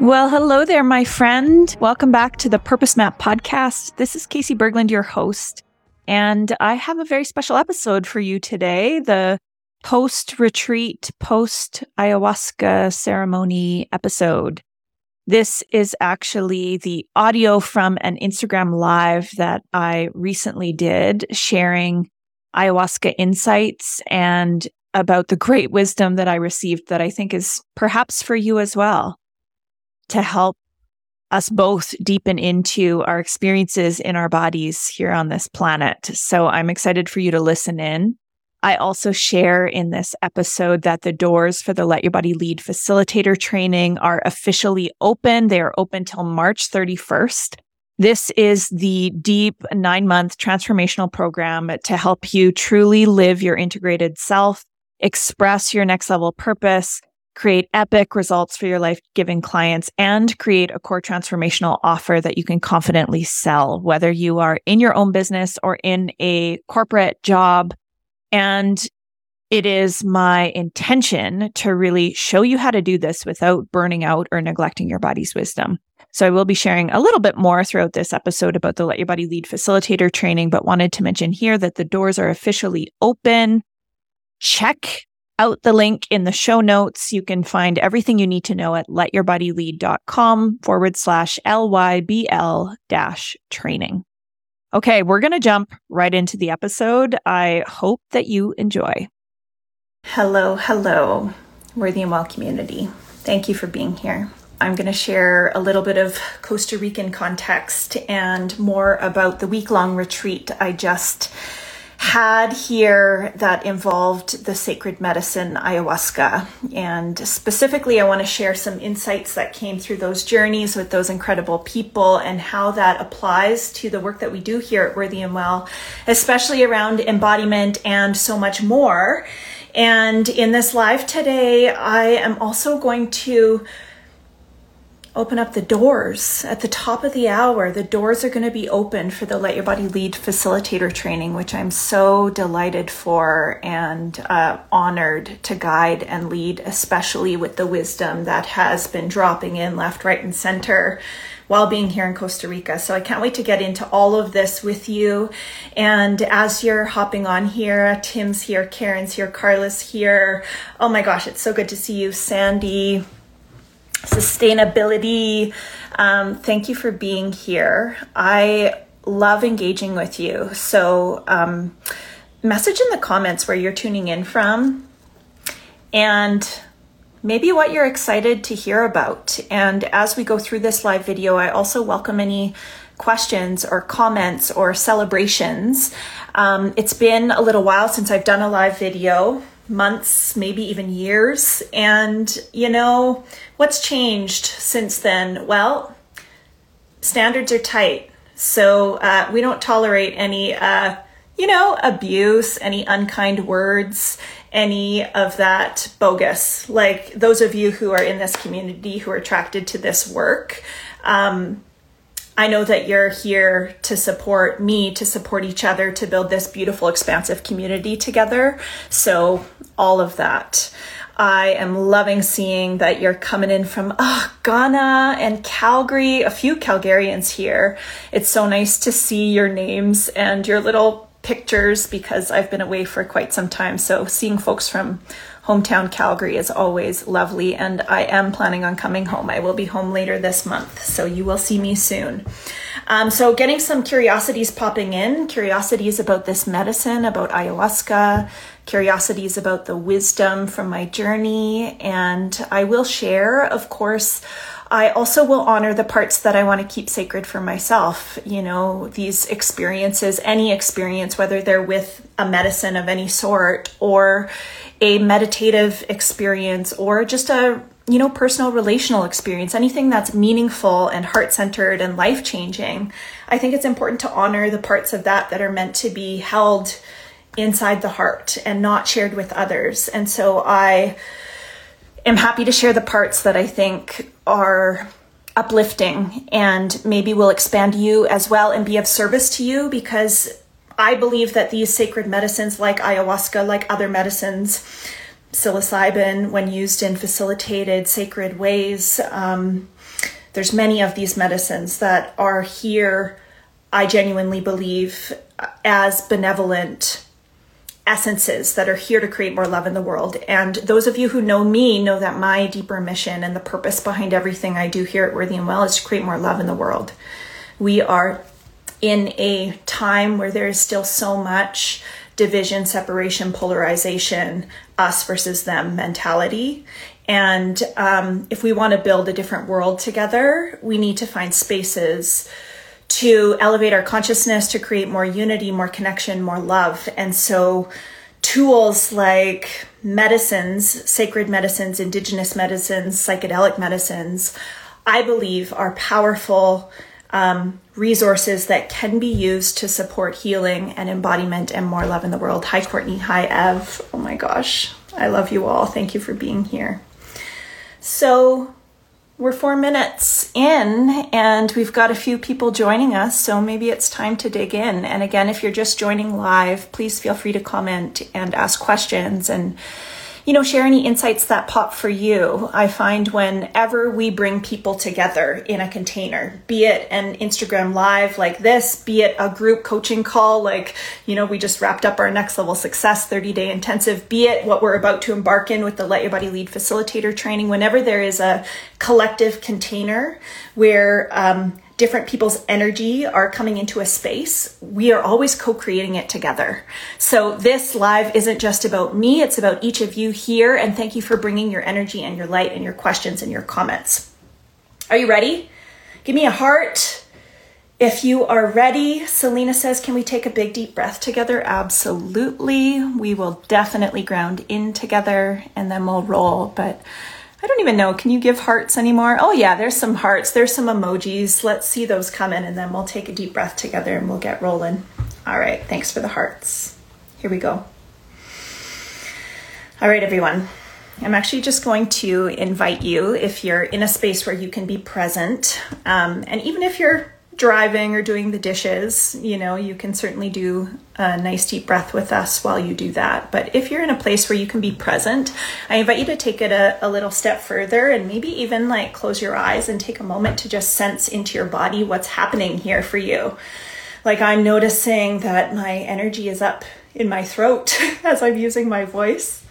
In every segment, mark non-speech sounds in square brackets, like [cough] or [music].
Well, hello there, my friend. Welcome back to the Purpose Map podcast. This is Casey Berglund, your host, and I have a very special episode for you today the post retreat, post ayahuasca ceremony episode. This is actually the audio from an Instagram live that I recently did sharing ayahuasca insights and about the great wisdom that I received that I think is perhaps for you as well to help us both deepen into our experiences in our bodies here on this planet. So I'm excited for you to listen in. I also share in this episode that the doors for the Let Your Body Lead facilitator training are officially open. They are open till March 31st. This is the deep nine month transformational program to help you truly live your integrated self, express your next level purpose, create epic results for your life giving clients and create a core transformational offer that you can confidently sell, whether you are in your own business or in a corporate job. And it is my intention to really show you how to do this without burning out or neglecting your body's wisdom. So I will be sharing a little bit more throughout this episode about the Let Your Body Lead facilitator training, but wanted to mention here that the doors are officially open. Check out the link in the show notes. You can find everything you need to know at letyourbodylead.com forward slash LYBL dash training. Okay, we're going to jump right into the episode. I hope that you enjoy. Hello, hello, Worthy and Well community. Thank you for being here. I'm going to share a little bit of Costa Rican context and more about the week long retreat I just had here that involved the sacred medicine ayahuasca. And specifically, I want to share some insights that came through those journeys with those incredible people and how that applies to the work that we do here at Worthy and Well, especially around embodiment and so much more. And in this live today, I am also going to open up the doors at the top of the hour. The doors are going to be open for the Let Your Body Lead facilitator training, which I'm so delighted for and uh, honored to guide and lead, especially with the wisdom that has been dropping in left, right, and center while being here in Costa Rica. So I can't wait to get into all of this with you. And as you're hopping on here, Tim's here, Karen's here, Carla's here. Oh my gosh, it's so good to see you, Sandy sustainability. Um, thank you for being here. I love engaging with you. So, um, message in the comments where you're tuning in from and maybe what you're excited to hear about. And as we go through this live video, I also welcome any questions or comments or celebrations. Um, it's been a little while since I've done a live video months, maybe even years. And, you know, what's changed since then? Well, standards are tight. So uh, we don't tolerate any, uh, you know, abuse, any unkind words, any of that bogus. Like those of you who are in this community who are attracted to this work, um, I know that you're here to support me, to support each other, to build this beautiful, expansive community together. So, all of that. I am loving seeing that you're coming in from oh, Ghana and Calgary, a few Calgarians here. It's so nice to see your names and your little pictures because I've been away for quite some time. So, seeing folks from hometown Calgary is always lovely, and I am planning on coming home. I will be home later this month, so you will see me soon. Um, so, getting some curiosities popping in curiosities about this medicine, about ayahuasca, curiosities about the wisdom from my journey, and I will share, of course. I also will honor the parts that I want to keep sacred for myself. You know, these experiences, any experience, whether they're with a medicine of any sort or a meditative experience or just a you know personal relational experience anything that's meaningful and heart-centered and life-changing i think it's important to honor the parts of that that are meant to be held inside the heart and not shared with others. And so i am happy to share the parts that i think are uplifting and maybe will expand you as well and be of service to you because I believe that these sacred medicines, like ayahuasca, like other medicines, psilocybin, when used in facilitated sacred ways, um, there's many of these medicines that are here, I genuinely believe, as benevolent essences that are here to create more love in the world. And those of you who know me know that my deeper mission and the purpose behind everything I do here at Worthy and Well is to create more love in the world. We are in a time where there is still so much division, separation, polarization, us versus them mentality. And um, if we want to build a different world together, we need to find spaces to elevate our consciousness, to create more unity, more connection, more love. And so, tools like medicines, sacred medicines, indigenous medicines, psychedelic medicines, I believe are powerful um, resources that can be used to support healing and embodiment and more love in the world. Hi, Courtney. Hi, Ev. Oh my gosh. I love you all. Thank you for being here. So we're four minutes in and we've got a few people joining us, so maybe it's time to dig in. And again, if you're just joining live, please feel free to comment and ask questions and you know, share any insights that pop for you. I find whenever we bring people together in a container, be it an Instagram live like this, be it a group coaching call like, you know, we just wrapped up our next level success 30 day intensive, be it what we're about to embark in with the Let Your Body Lead facilitator training, whenever there is a collective container where, um, different people's energy are coming into a space, we are always co creating it together. So, this live isn't just about me, it's about each of you here. And thank you for bringing your energy and your light and your questions and your comments. Are you ready? Give me a heart. If you are ready, Selena says, Can we take a big deep breath together? Absolutely. We will definitely ground in together and then we'll roll. But I don't even know. Can you give hearts anymore? Oh, yeah, there's some hearts. There's some emojis. Let's see those come in and then we'll take a deep breath together and we'll get rolling. All right, thanks for the hearts. Here we go. All right, everyone. I'm actually just going to invite you if you're in a space where you can be present. Um, and even if you're driving or doing the dishes, you know, you can certainly do a nice deep breath with us while you do that. But if you're in a place where you can be present, I invite you to take it a, a little step further and maybe even like close your eyes and take a moment to just sense into your body what's happening here for you. Like I'm noticing that my energy is up in my throat [laughs] as I'm using my voice.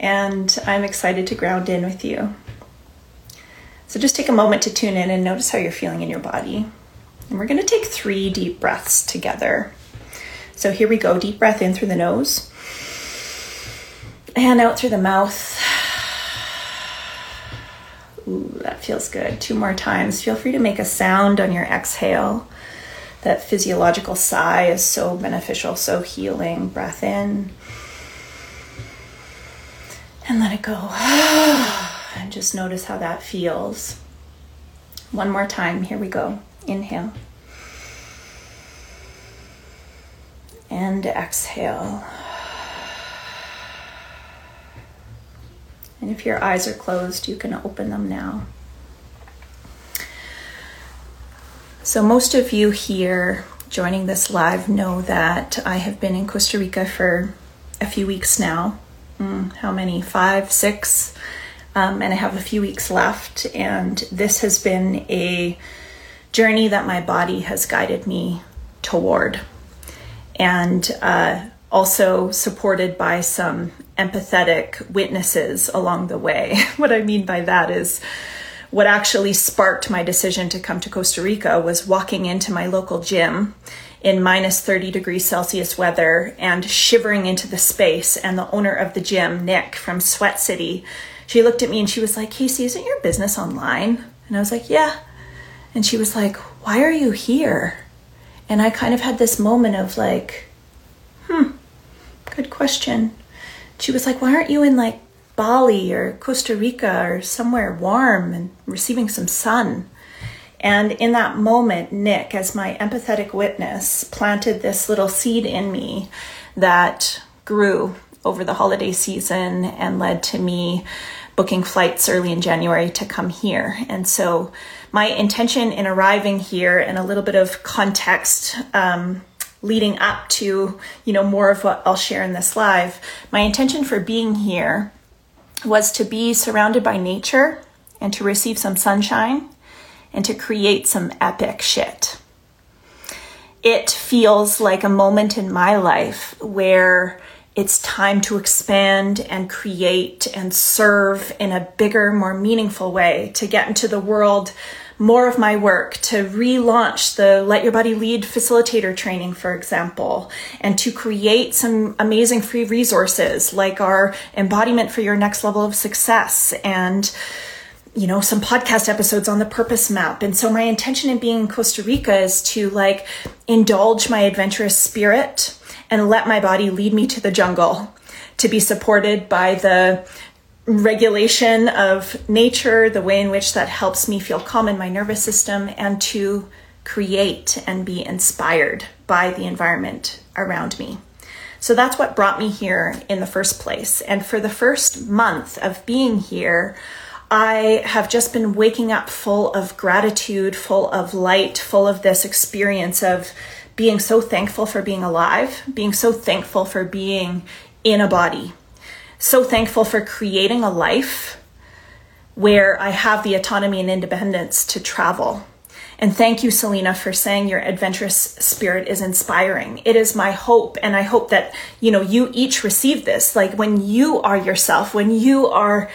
And I'm excited to ground in with you. So just take a moment to tune in and notice how you're feeling in your body. And we're going to take three deep breaths together. So here we go deep breath in through the nose and out through the mouth. Ooh, that feels good. Two more times. Feel free to make a sound on your exhale. That physiological sigh is so beneficial, so healing. Breath in and let it go. [sighs] And just notice how that feels. One more time. Here we go. Inhale. And exhale. And if your eyes are closed, you can open them now. So, most of you here joining this live know that I have been in Costa Rica for a few weeks now. Mm, how many? Five, six? Um, and I have a few weeks left. And this has been a journey that my body has guided me toward. And uh, also supported by some empathetic witnesses along the way. [laughs] what I mean by that is what actually sparked my decision to come to Costa Rica was walking into my local gym in minus 30 degrees Celsius weather and shivering into the space. And the owner of the gym, Nick from Sweat City, she looked at me and she was like, Casey, isn't your business online? And I was like, yeah. And she was like, Why are you here? And I kind of had this moment of like, Hmm, good question. She was like, Why aren't you in like Bali or Costa Rica or somewhere warm and receiving some sun? And in that moment, Nick, as my empathetic witness, planted this little seed in me that grew over the holiday season and led to me booking flights early in January to come here. And so my intention in arriving here and a little bit of context um, leading up to you know more of what I'll share in this live. My intention for being here was to be surrounded by nature and to receive some sunshine and to create some epic shit. It feels like a moment in my life where it's time to expand and create and serve in a bigger, more meaningful way, to get into the world more of my work, to relaunch the Let Your Body Lead facilitator training, for example, and to create some amazing free resources like our embodiment for your next level of success and you know some podcast episodes on the purpose map. And so my intention in being in costa rica is to like indulge my adventurous spirit and let my body lead me to the jungle to be supported by the regulation of nature, the way in which that helps me feel calm in my nervous system, and to create and be inspired by the environment around me. So that's what brought me here in the first place. And for the first month of being here, I have just been waking up full of gratitude, full of light, full of this experience of being so thankful for being alive, being so thankful for being in a body, so thankful for creating a life where I have the autonomy and independence to travel. And thank you, Selena, for saying your adventurous spirit is inspiring. It is my hope. And I hope that, you know, you each receive this. Like when you are yourself, when you are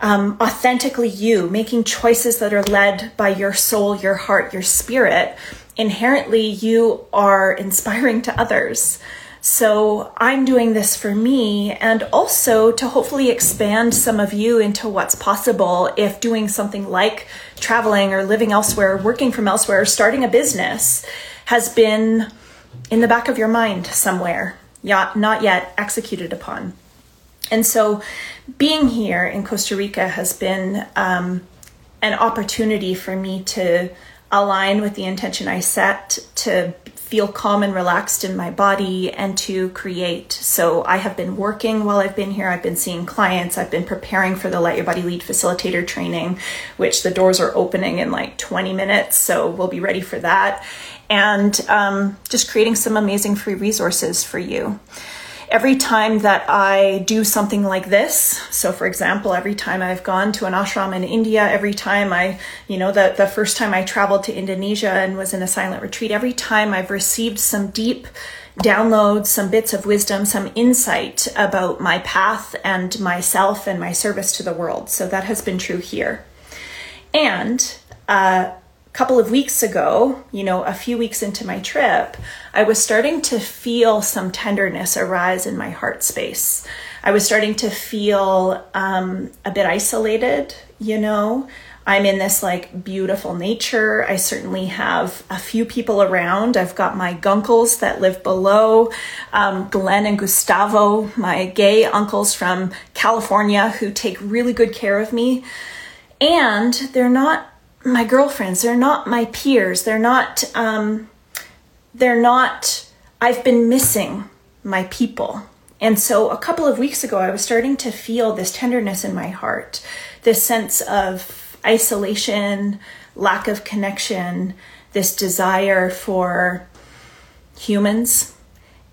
um, authentically you, making choices that are led by your soul, your heart, your spirit, inherently you are inspiring to others. So I'm doing this for me and also to hopefully expand some of you into what's possible if doing something like traveling or living elsewhere, working from elsewhere, or starting a business has been in the back of your mind somewhere, not yet executed upon. And so being here in Costa Rica has been um, an opportunity for me to align with the intention I set to feel calm and relaxed in my body and to create. So I have been working while I've been here. I've been seeing clients. I've been preparing for the Let Your Body Lead facilitator training, which the doors are opening in like 20 minutes. So we'll be ready for that. And um, just creating some amazing free resources for you every time that I do something like this, so for example, every time I've gone to an ashram in India, every time I, you know, the, the first time I traveled to Indonesia and was in a silent retreat, every time I've received some deep downloads, some bits of wisdom, some insight about my path and myself and my service to the world. So that has been true here. And, uh, couple of weeks ago, you know, a few weeks into my trip, I was starting to feel some tenderness arise in my heart space. I was starting to feel um, a bit isolated, you know. I'm in this like beautiful nature. I certainly have a few people around. I've got my gunkles that live below, um, Glenn and Gustavo, my gay uncles from California who take really good care of me. And they're not my girlfriends. They're not my peers. They're not, um, they're not, I've been missing my people. And so a couple of weeks ago, I was starting to feel this tenderness in my heart, this sense of isolation, lack of connection, this desire for humans.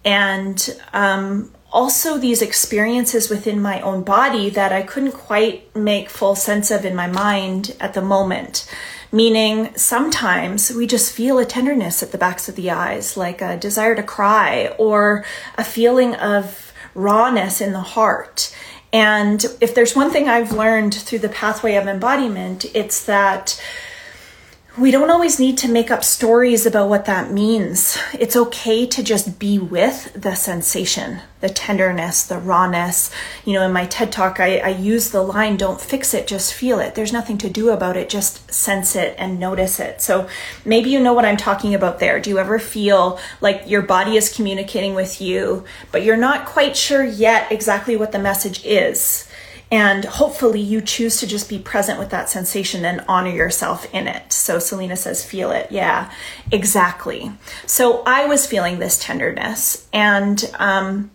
And um, also these experiences within my own body that I couldn't quite make full sense of in my mind at the moment. Meaning, sometimes we just feel a tenderness at the backs of the eyes, like a desire to cry or a feeling of rawness in the heart. And if there's one thing I've learned through the pathway of embodiment, it's that we don't always need to make up stories about what that means. It's okay to just be with the sensation, the tenderness, the rawness. You know, in my TED talk, I, I use the line, don't fix it, just feel it. There's nothing to do about it, just sense it and notice it. So maybe you know what I'm talking about there. Do you ever feel like your body is communicating with you, but you're not quite sure yet exactly what the message is? And hopefully you choose to just be present with that sensation and honor yourself in it. So Selena says, feel it. Yeah, exactly. So I was feeling this tenderness and, um,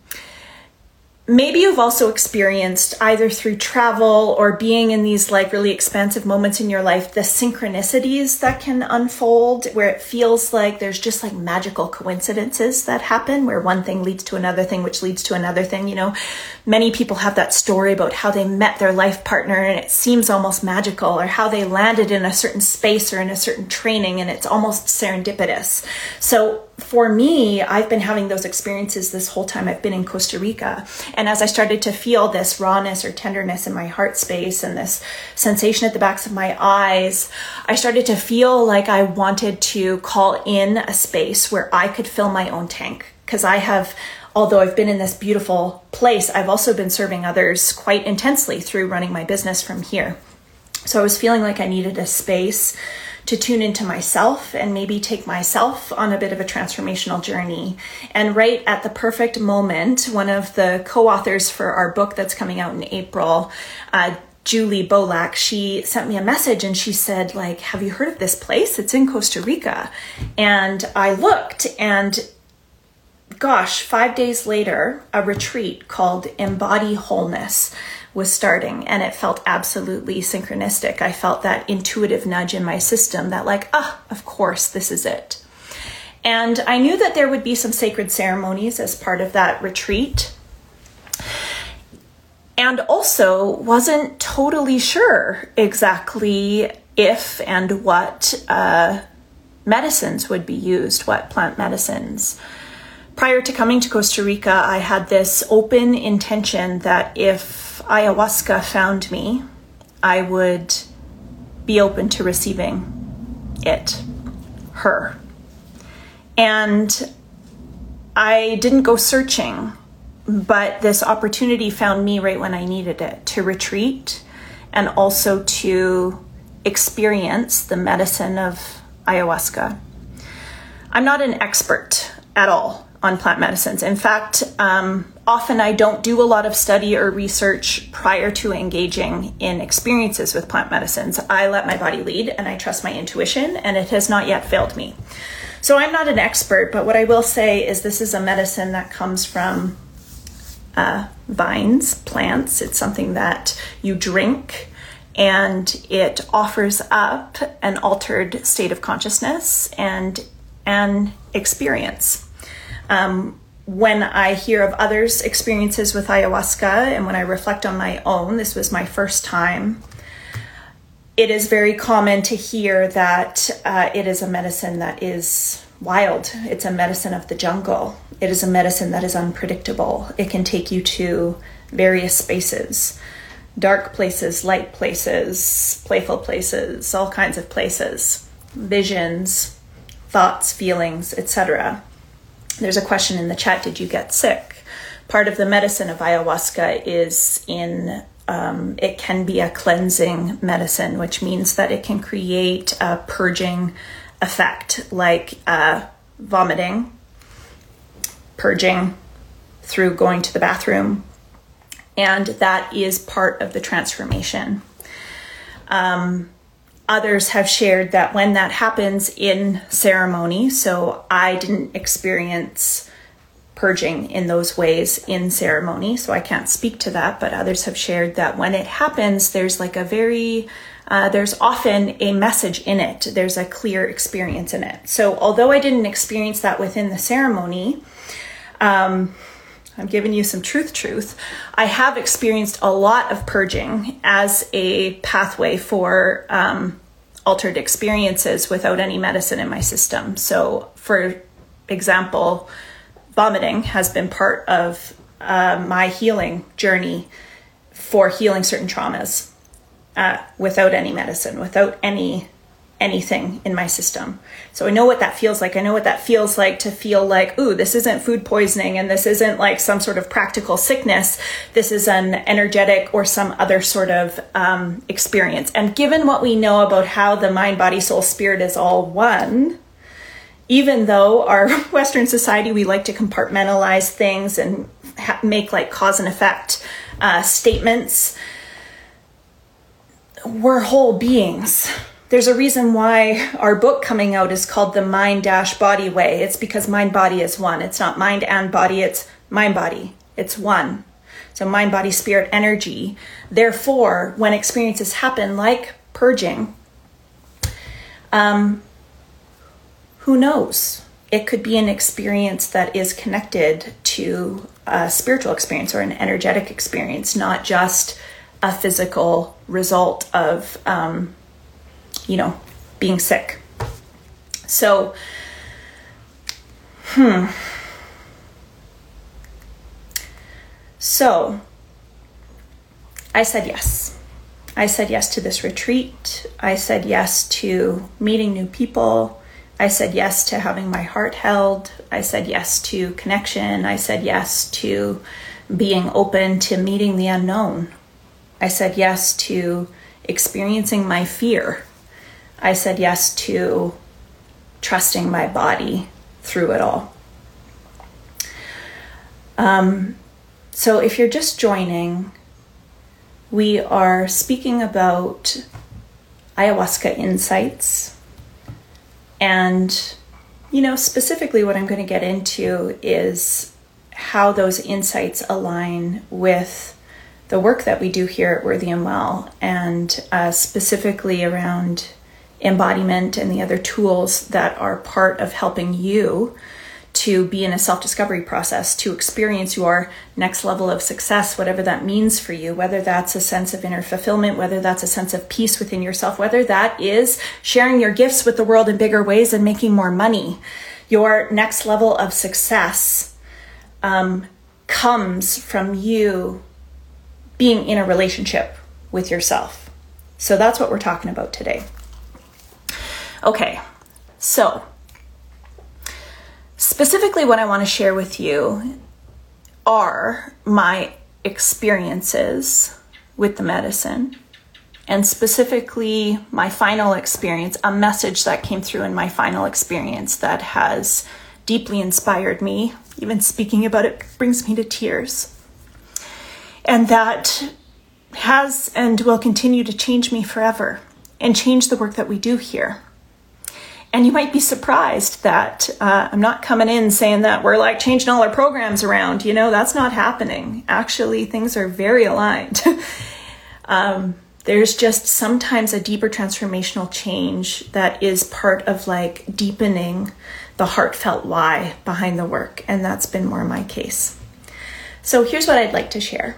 maybe you've also experienced either through travel or being in these like really expansive moments in your life the synchronicities that can unfold where it feels like there's just like magical coincidences that happen where one thing leads to another thing which leads to another thing you know many people have that story about how they met their life partner and it seems almost magical or how they landed in a certain space or in a certain training and it's almost serendipitous so for me, I've been having those experiences this whole time I've been in Costa Rica. And as I started to feel this rawness or tenderness in my heart space and this sensation at the backs of my eyes, I started to feel like I wanted to call in a space where I could fill my own tank. Because I have, although I've been in this beautiful place, I've also been serving others quite intensely through running my business from here. So I was feeling like I needed a space to tune into myself and maybe take myself on a bit of a transformational journey. And right at the perfect moment, one of the co authors for our book that's coming out in April, uh, Julie Bolak, she sent me a message and she said, like, have you heard of this place? It's in Costa Rica. And I looked and gosh, five days later, a retreat called Embody Wholeness was starting and it felt absolutely synchronistic. I felt that intuitive nudge in my system that, like, ah, of course, this is it. And I knew that there would be some sacred ceremonies as part of that retreat. And also wasn't totally sure exactly if and what uh, medicines would be used, what plant medicines prior to coming to Costa Rica, I had this open intention that if ayahuasca found me, I would be open to receiving it, her. And I didn't go searching, but this opportunity found me right when I needed it to retreat and also to experience the medicine of ayahuasca. I'm not an expert at all on plant medicines. In fact, um, often I don't do a lot of study or research prior to engaging in experiences with plant medicines. I let my body lead and I trust my intuition, and it has not yet failed me. So I'm not an expert, but what I will say is this is a medicine that comes from uh, vines, plants. It's something that you drink and it offers up an altered state of consciousness and an experience. Um, when I hear of others' experiences with ayahuasca and when I reflect on my own, this was my first time. It is very common to hear that uh, it is a medicine that is wild. It's a medicine of the jungle. It is a medicine that is unpredictable. It can take you to various spaces dark places, light places, playful places, all kinds of places, visions, thoughts, feelings, etc. There's a question in the chat Did you get sick? Part of the medicine of ayahuasca is in um, it can be a cleansing medicine, which means that it can create a purging effect, like uh, vomiting, purging through going to the bathroom. And that is part of the transformation. Um, others have shared that when that happens in ceremony, so I didn't experience purging in those ways in ceremony, so I can't speak to that, but others have shared that when it happens, there's like a very uh, there's often a message in it. There's a clear experience in it. So, although I didn't experience that within the ceremony, um, I'm giving you some truth, truth. I have experienced a lot of purging as a pathway for um, altered experiences without any medicine in my system. So, for example, vomiting has been part of uh, my healing journey for healing certain traumas uh, without any medicine, without any anything in my system. So I know what that feels like. I know what that feels like to feel like, ooh, this isn't food poisoning and this isn't like some sort of practical sickness. This is an energetic or some other sort of um, experience. And given what we know about how the mind, body, soul, spirit is all one, even though our [laughs] Western society, we like to compartmentalize things and ha- make like cause and effect uh, statements, we're whole beings there's a reason why our book coming out is called the mind dash body way it's because mind body is one it's not mind and body it's mind body it's one So, mind, body, spirit, energy. Therefore, when experiences happen like purging, um, who knows? It could be an experience that is connected to a spiritual experience or an energetic experience, not just a physical result of, um, you know, being sick. So, hmm. So, I said yes. I said yes to this retreat. I said yes to meeting new people. I said yes to having my heart held. I said yes to connection. I said yes to being open to meeting the unknown. I said yes to experiencing my fear. I said yes to trusting my body through it all. Um, so, if you're just joining, we are speaking about ayahuasca insights. And, you know, specifically what I'm going to get into is how those insights align with the work that we do here at Worthy and Well, and uh, specifically around embodiment and the other tools that are part of helping you to be in a self discovery process, to experience your next level of success, whatever that means for you, whether that's a sense of inner fulfillment, whether that's a sense of peace within yourself, whether that is sharing your gifts with the world in bigger ways and making more money. Your next level of success um, comes from you being in a relationship with yourself. So that's what we're talking about today. Okay, so specifically, what I want to share with you are my experiences with the medicine, and specifically my final experience, a message that came through in my final experience that has deeply inspired me. Even speaking about it brings me to tears. And that has and will continue to change me forever and change the work that we do here. And you might be surprised that uh, I'm not coming in saying that we're like changing all our programs around. You know, that's not happening. Actually, things are very aligned. [laughs] um, there's just sometimes a deeper transformational change that is part of like deepening the heartfelt why behind the work. And that's been more my case. So here's what I'd like to share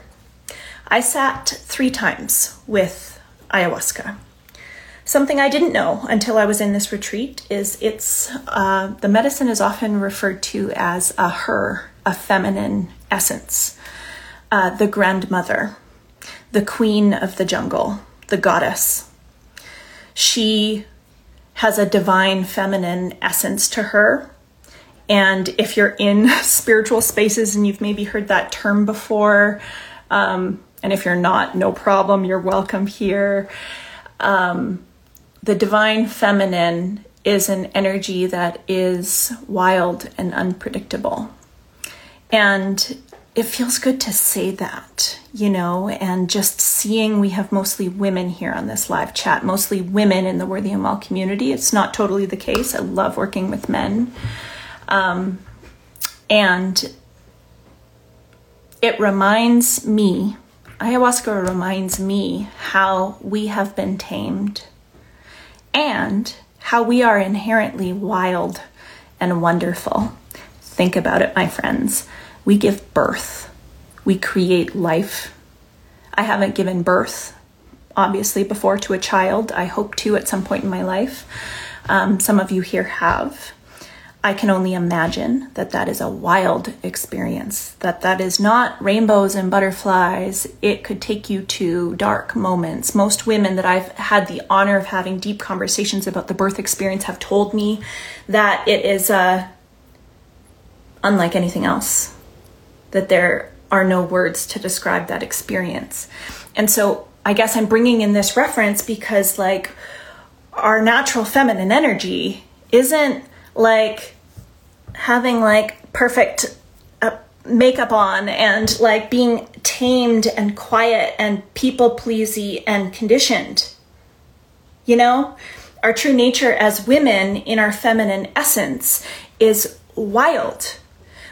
I sat three times with ayahuasca. Something I didn't know until I was in this retreat is it's uh, the medicine is often referred to as a her, a feminine essence, uh, the grandmother, the queen of the jungle, the goddess. She has a divine feminine essence to her. And if you're in [laughs] spiritual spaces and you've maybe heard that term before, um, and if you're not, no problem, you're welcome here. Um, the divine feminine is an energy that is wild and unpredictable. And it feels good to say that, you know, and just seeing we have mostly women here on this live chat, mostly women in the Worthy and Well community. It's not totally the case. I love working with men. Um, and it reminds me, ayahuasca reminds me how we have been tamed and how we are inherently wild and wonderful. Think about it, my friends. We give birth, we create life. I haven't given birth, obviously, before to a child. I hope to at some point in my life. Um, some of you here have. I can only imagine that that is a wild experience, that that is not rainbows and butterflies. It could take you to dark moments. Most women that I've had the honor of having deep conversations about the birth experience have told me that it is uh, unlike anything else, that there are no words to describe that experience. And so I guess I'm bringing in this reference because, like, our natural feminine energy isn't like having like perfect uh, makeup on and like being tamed and quiet and people pleasy and conditioned. You know, our true nature as women in our feminine essence is wild.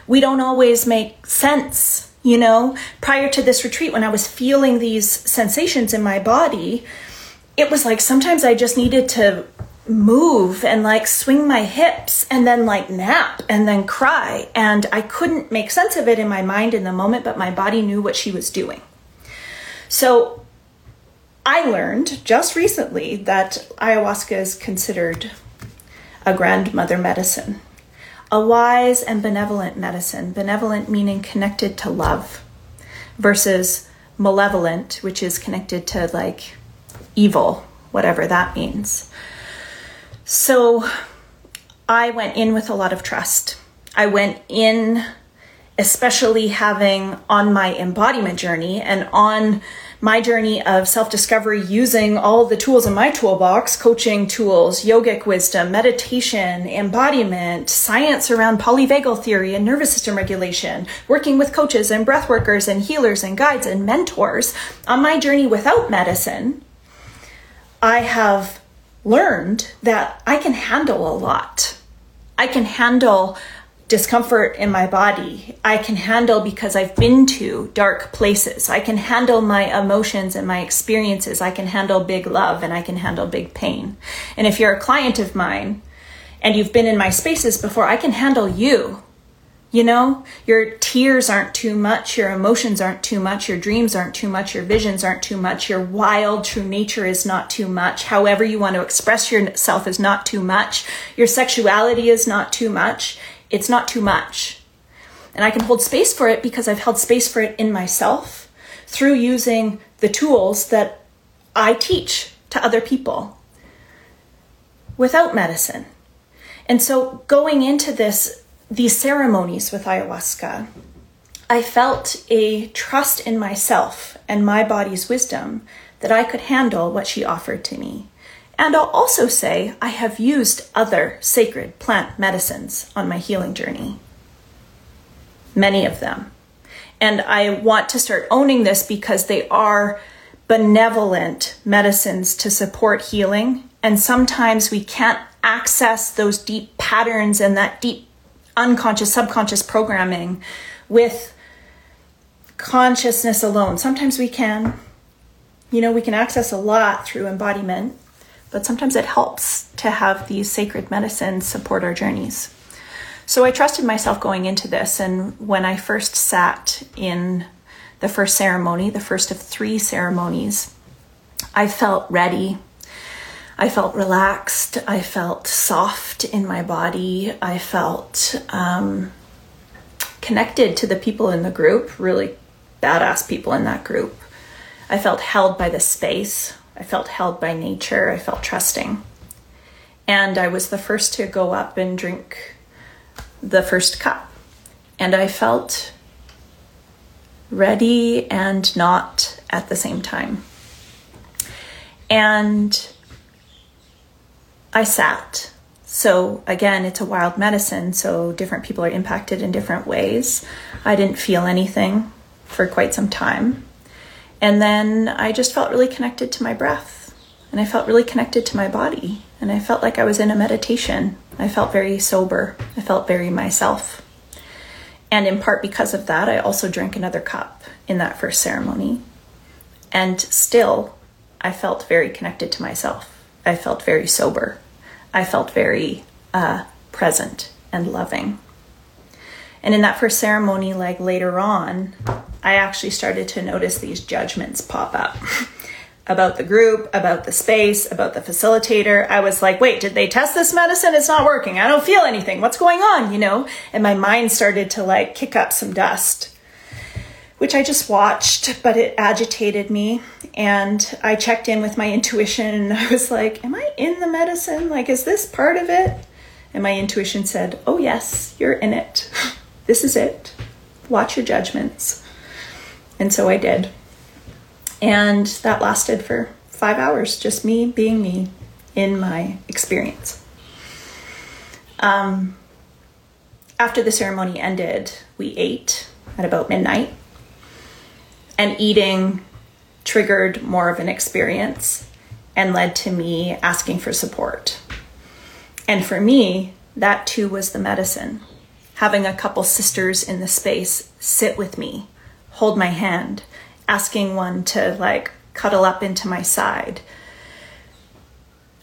We don't always make sense You know, prior to this retreat, when I was feeling these sensations in my body, it was like sometimes I just needed to move and like swing my hips and then like nap and then cry. And I couldn't make sense of it in my mind in the moment, but my body knew what she was doing. So I learned just recently that ayahuasca is considered a grandmother medicine, a wise and benevolent medicine. Benevolent meaning connected to love versus malevolent, which is connected to like evil, whatever that means. So I went in with a lot of trust. I went in, especially having on my embodiment journey and on my journey of self discovery using all the tools in my toolbox coaching tools, yogic wisdom, meditation, embodiment, science around polyvagal theory and nervous system regulation, working with coaches and breath workers and healers and guides and mentors. On my journey without medicine, I have learned that I can handle a lot. I can handle discomfort in my body. I can handle because I've been to dark places. I can handle my emotions and my experiences. I can handle big love and I can handle big pain. And if you're a client of mine and you've been in my spaces before, I can handle you. You know, your tears aren't too much, your emotions aren't too much, your dreams aren't too much, your visions aren't too much, your wild true nature is not too much. However, you want to express yourself is not too much. Your sexuality is not too much it's not too much. And I can hold space for it because I've held space for it in myself through using the tools that I teach to other people without medicine. And so going into this these ceremonies with ayahuasca, I felt a trust in myself and my body's wisdom that I could handle what she offered to me. And I'll also say I have used other sacred plant medicines on my healing journey. Many of them. And I want to start owning this because they are benevolent medicines to support healing. And sometimes we can't access those deep patterns and that deep unconscious, subconscious programming with consciousness alone. Sometimes we can. You know, we can access a lot through embodiment but sometimes it helps to have these sacred medicines support our journeys. So I trusted myself going into this, and when I first sat in the first ceremony, the first of three ceremonies, I felt ready. I felt relaxed. I felt soft in my body. I felt um, connected to the people in the group, really badass people in that group. I felt held by the space. I felt held by nature. I felt trusting. And I was the first to go up and drink the first cup. And I felt ready and not at the same time. And I sat. So, again, it's a wild medicine, so different people are impacted in different ways. I didn't feel anything for quite some time. And then I just felt really connected to my breath and I felt really connected to my body. And I felt like I was in a meditation. I felt very sober. I felt very myself. And in part because of that, I also drank another cup in that first ceremony. And still, I felt very connected to myself. I felt very sober. I felt very uh, present and loving. And in that first ceremony, like later on, I actually started to notice these judgments pop up [laughs] about the group, about the space, about the facilitator. I was like, wait, did they test this medicine? It's not working. I don't feel anything. What's going on? You know? And my mind started to like kick up some dust, which I just watched, but it agitated me. And I checked in with my intuition and I was like, am I in the medicine? Like, is this part of it? And my intuition said, oh, yes, you're in it. [laughs] This is it. Watch your judgments. And so I did. And that lasted for five hours, just me being me in my experience. Um, after the ceremony ended, we ate at about midnight. And eating triggered more of an experience and led to me asking for support. And for me, that too was the medicine. Having a couple sisters in the space sit with me hold my hand, asking one to like cuddle up into my side.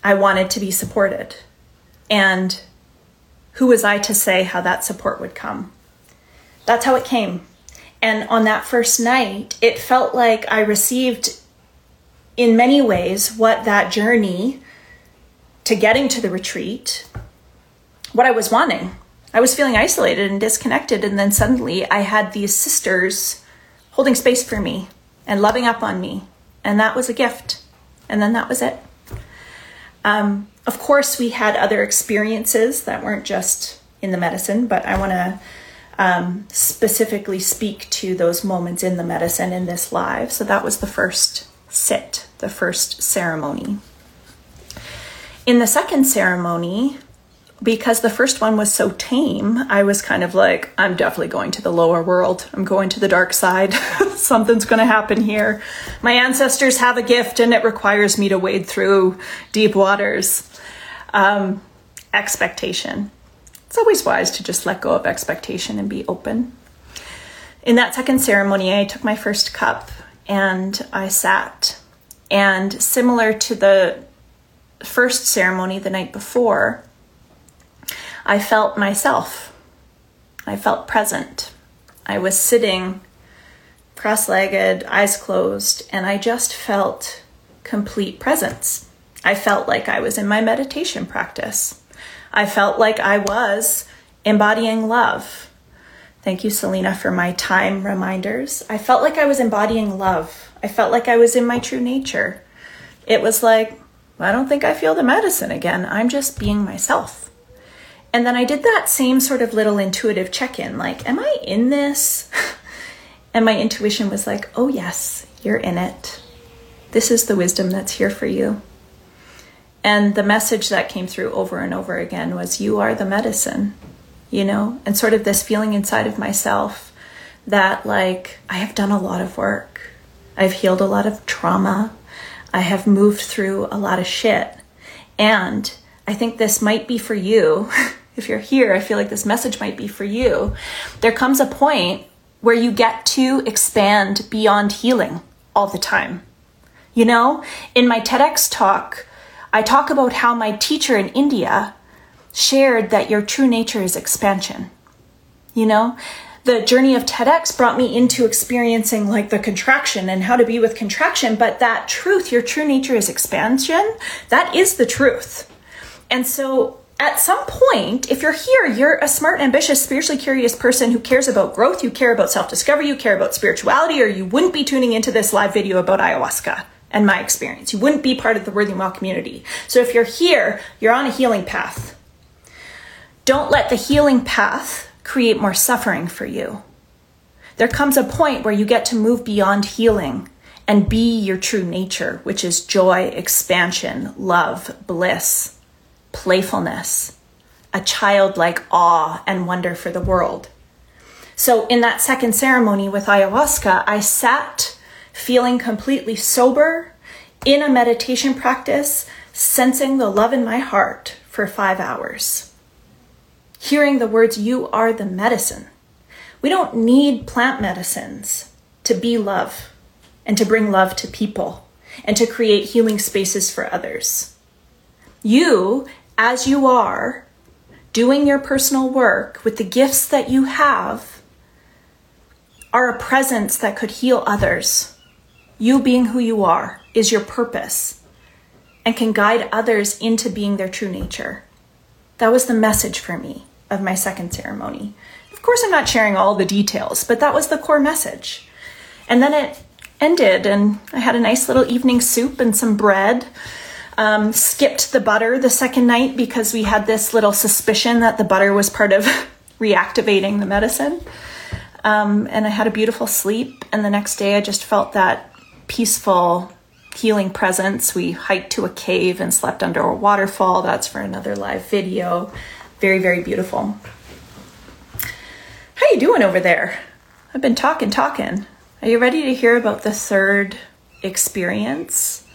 I wanted to be supported. And who was I to say how that support would come? That's how it came. And on that first night, it felt like I received, in many ways, what that journey to getting to the retreat, what I was wanting. I was feeling isolated and disconnected. And then suddenly I had these sisters holding space for me and loving up on me. And that was a gift. And then that was it. Um, of course, we had other experiences that weren't just in the medicine, but I want to um, specifically speak to those moments in the medicine in this live. So that was the first sit, the first ceremony. In the second ceremony, because the first one was so tame, I was kind of like, I'm definitely going to the lower world. I'm going to the dark side. [laughs] Something's going to happen here. My ancestors have a gift and it requires me to wade through deep waters. Um, expectation. It's always wise to just let go of expectation and be open. In that second ceremony, I took my first cup and I sat. And similar to the first ceremony the night before, I felt myself. I felt present. I was sitting cross legged, eyes closed, and I just felt complete presence. I felt like I was in my meditation practice. I felt like I was embodying love. Thank you, Selena, for my time reminders. I felt like I was embodying love. I felt like I was in my true nature. It was like, I don't think I feel the medicine again. I'm just being myself. And then I did that same sort of little intuitive check in like, am I in this? [laughs] and my intuition was like, oh, yes, you're in it. This is the wisdom that's here for you. And the message that came through over and over again was, you are the medicine, you know? And sort of this feeling inside of myself that, like, I have done a lot of work. I've healed a lot of trauma. I have moved through a lot of shit. And I think this might be for you [laughs] if you're here, I feel like this message might be for you. There comes a point where you get to expand beyond healing all the time. You know, in my TEDx talk, I talk about how my teacher in India shared that your true nature is expansion. You know, the journey of TEDx brought me into experiencing like the contraction and how to be with contraction, but that truth, your true nature is expansion, that is the truth. And so at some point, if you're here, you're a smart, ambitious, spiritually curious person who cares about growth, you care about self discovery, you care about spirituality, or you wouldn't be tuning into this live video about ayahuasca and my experience. You wouldn't be part of the Worthy and Well community. So if you're here, you're on a healing path. Don't let the healing path create more suffering for you. There comes a point where you get to move beyond healing and be your true nature, which is joy, expansion, love, bliss playfulness, a childlike awe and wonder for the world. So, in that second ceremony with ayahuasca, I sat feeling completely sober in a meditation practice, sensing the love in my heart for five hours. Hearing the words, You are the medicine. We don't need plant medicines to be love and to bring love to people and to create healing spaces for others. You as you are, doing your personal work with the gifts that you have, are a presence that could heal others. You being who you are is your purpose and can guide others into being their true nature. That was the message for me of my second ceremony. Of course, I'm not sharing all the details, but that was the core message. And then it ended, and I had a nice little evening soup and some bread um, skipped the butter the second night because we had this little suspicion that the butter was part of [laughs] reactivating the medicine. Um, and I had a beautiful sleep. And the next day, I just felt that peaceful, healing presence. We hiked to a cave and slept under a waterfall. That's for another live video. Very, very beautiful. How you doing over there? I've been talking, talking. Are you ready to hear about the third experience?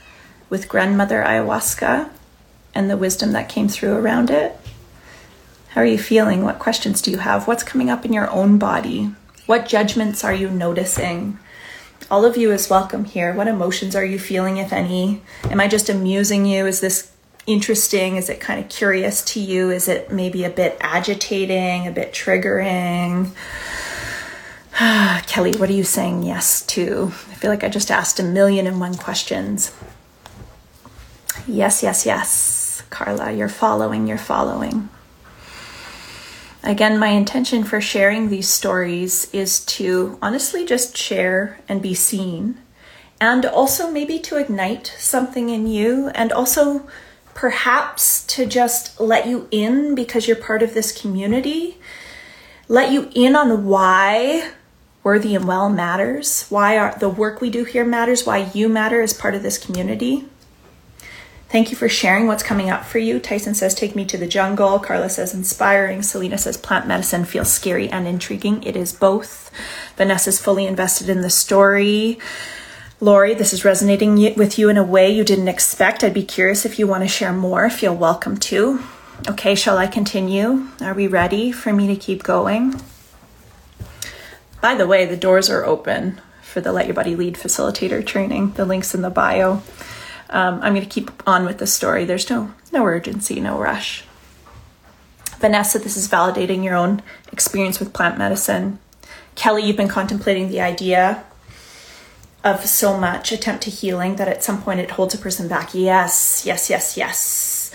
with grandmother ayahuasca and the wisdom that came through around it. How are you feeling? What questions do you have? What's coming up in your own body? What judgments are you noticing? All of you is welcome here. What emotions are you feeling, if any? Am I just amusing you? Is this interesting? Is it kind of curious to you? Is it maybe a bit agitating, a bit triggering? [sighs] Kelly, what are you saying yes to? I feel like I just asked a million and one questions. Yes, yes, yes. Carla, you're following, you're following. Again, my intention for sharing these stories is to honestly just share and be seen, and also maybe to ignite something in you, and also perhaps to just let you in because you're part of this community, let you in on why worthy and well matters, why our, the work we do here matters, why you matter as part of this community. Thank you for sharing what's coming up for you. Tyson says, Take me to the jungle. Carla says, Inspiring. Selena says, Plant medicine feels scary and intriguing. It is both. Vanessa's fully invested in the story. Lori, this is resonating with you in a way you didn't expect. I'd be curious if you want to share more. Feel welcome to. Okay, shall I continue? Are we ready for me to keep going? By the way, the doors are open for the Let Your Body Lead facilitator training. The link's in the bio. Um, I'm going to keep on with the story. There's no no urgency, no rush. Vanessa, this is validating your own experience with plant medicine. Kelly, you've been contemplating the idea of so much attempt to healing that at some point it holds a person back. Yes, yes, yes, yes.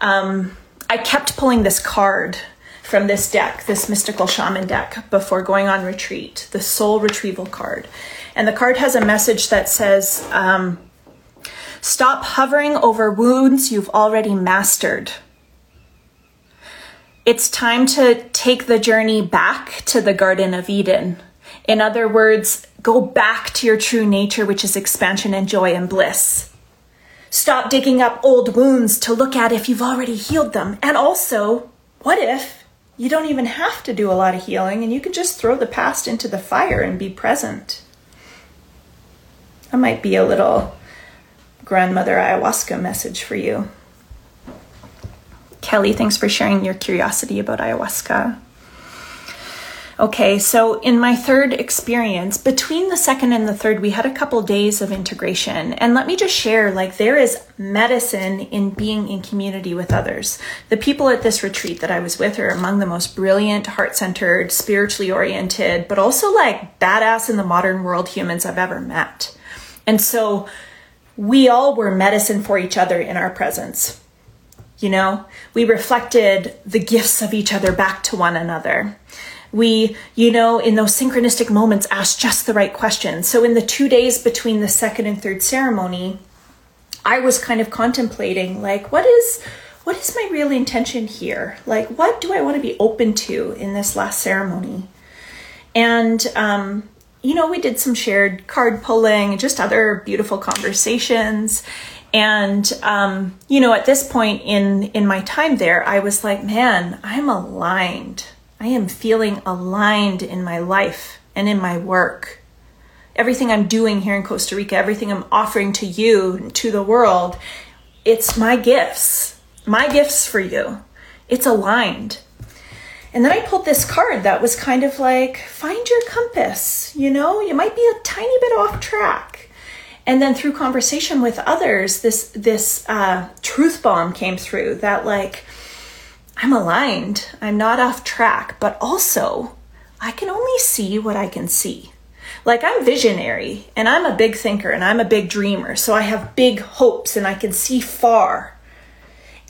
Um, I kept pulling this card from this deck, this mystical shaman deck, before going on retreat, the soul retrieval card. And the card has a message that says, um, Stop hovering over wounds you've already mastered. It's time to take the journey back to the Garden of Eden. In other words, go back to your true nature, which is expansion and joy and bliss. Stop digging up old wounds to look at if you've already healed them. And also, what if you don't even have to do a lot of healing and you can just throw the past into the fire and be present? That might be a little grandmother ayahuasca message for you. Kelly, thanks for sharing your curiosity about ayahuasca. Okay, so in my third experience, between the second and the third, we had a couple days of integration. And let me just share like, there is medicine in being in community with others. The people at this retreat that I was with are among the most brilliant, heart centered, spiritually oriented, but also like badass in the modern world humans I've ever met. And so, we all were medicine for each other in our presence. You know, we reflected the gifts of each other back to one another. We, you know, in those synchronistic moments, asked just the right questions. So, in the two days between the second and third ceremony, I was kind of contemplating, like, what is what is my real intention here? Like, what do I want to be open to in this last ceremony? And um, you know, we did some shared card pulling, just other beautiful conversations. And um, you know, at this point in in my time there, I was like, man, I'm aligned. I am feeling aligned in my life and in my work. Everything I'm doing here in Costa Rica, everything I'm offering to you, to the world, it's my gifts. My gifts for you. It's aligned. And then I pulled this card that was kind of like, find your compass, you know, you might be a tiny bit off track. And then through conversation with others, this this uh, truth bomb came through that like, I'm aligned, I'm not off track, but also I can only see what I can see. Like I'm visionary and I'm a big thinker and I'm a big dreamer, so I have big hopes and I can see far.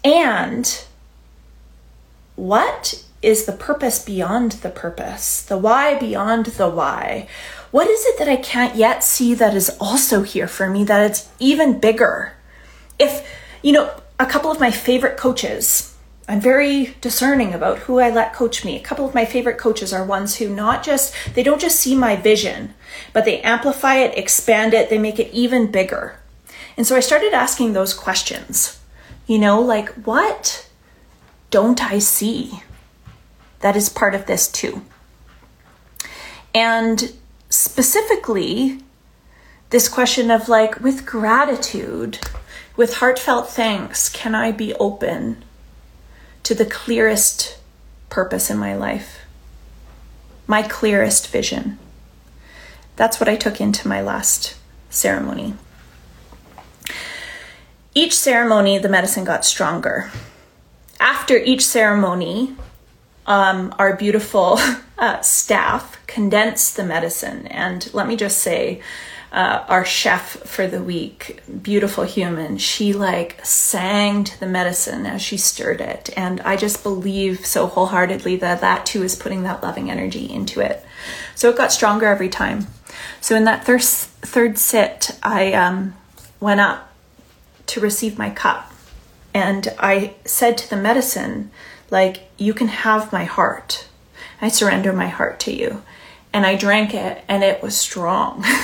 And what is the purpose beyond the purpose, the why beyond the why. What is it that I can't yet see that is also here for me, that it's even bigger? If, you know, a couple of my favorite coaches, I'm very discerning about who I let coach me. A couple of my favorite coaches are ones who not just, they don't just see my vision, but they amplify it, expand it, they make it even bigger. And so I started asking those questions. You know, like, what don't I see? That is part of this too. And specifically, this question of like, with gratitude, with heartfelt thanks, can I be open to the clearest purpose in my life? my clearest vision. That's what I took into my last ceremony. Each ceremony, the medicine got stronger. After each ceremony, um, our beautiful [laughs] uh, staff condensed the medicine. And let me just say, uh, our chef for the week, beautiful human, she like sang to the medicine as she stirred it. And I just believe so wholeheartedly that that too is putting that loving energy into it. So it got stronger every time. So in that thir- third sit, I um, went up to receive my cup. And I said to the medicine, like, you can have my heart. I surrender my heart to you. And I drank it, and it was strong. [laughs]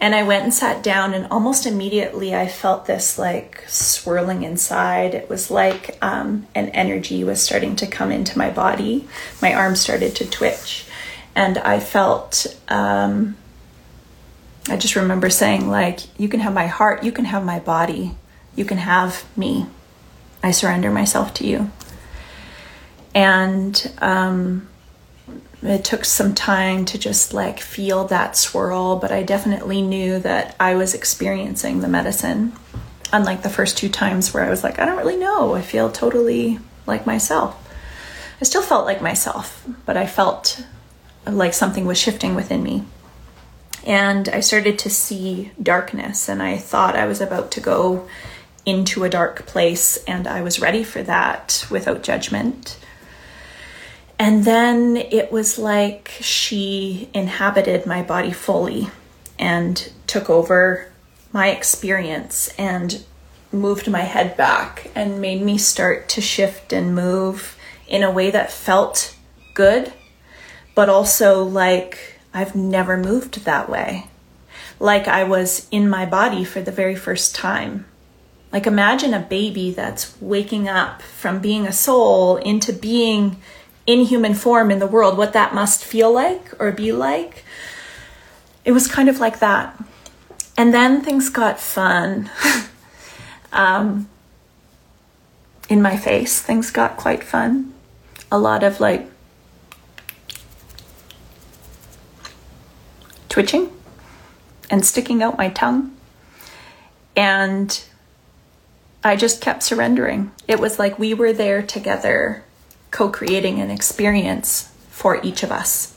And I went and sat down, and almost immediately I felt this like swirling inside. It was like um, an energy was starting to come into my body. My arms started to twitch, and I felt. Um, I just remember saying, like, you can have my heart, you can have my body, you can have me. I surrender myself to you. And um, it took some time to just like feel that swirl, but I definitely knew that I was experiencing the medicine. Unlike the first two times where I was like, I don't really know. I feel totally like myself. I still felt like myself, but I felt like something was shifting within me. And I started to see darkness, and I thought I was about to go into a dark place, and I was ready for that without judgment. And then it was like she inhabited my body fully and took over my experience and moved my head back and made me start to shift and move in a way that felt good, but also like I've never moved that way. Like I was in my body for the very first time. Like imagine a baby that's waking up from being a soul into being in human form in the world, what that must feel like or be like. It was kind of like that. And then things got fun. [laughs] um, in my face, things got quite fun. A lot of like twitching and sticking out my tongue. And I just kept surrendering. It was like we were there together co creating an experience for each of us.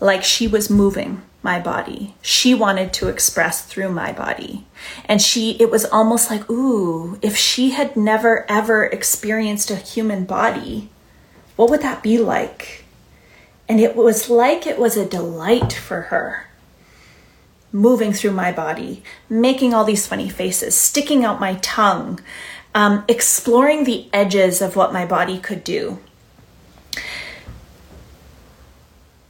Like she was moving my body. She wanted to express through my body. And she, it was almost like, ooh, if she had never ever experienced a human body, what would that be like? And it was like it was a delight for her moving through my body, making all these funny faces, sticking out my tongue, um, exploring the edges of what my body could do.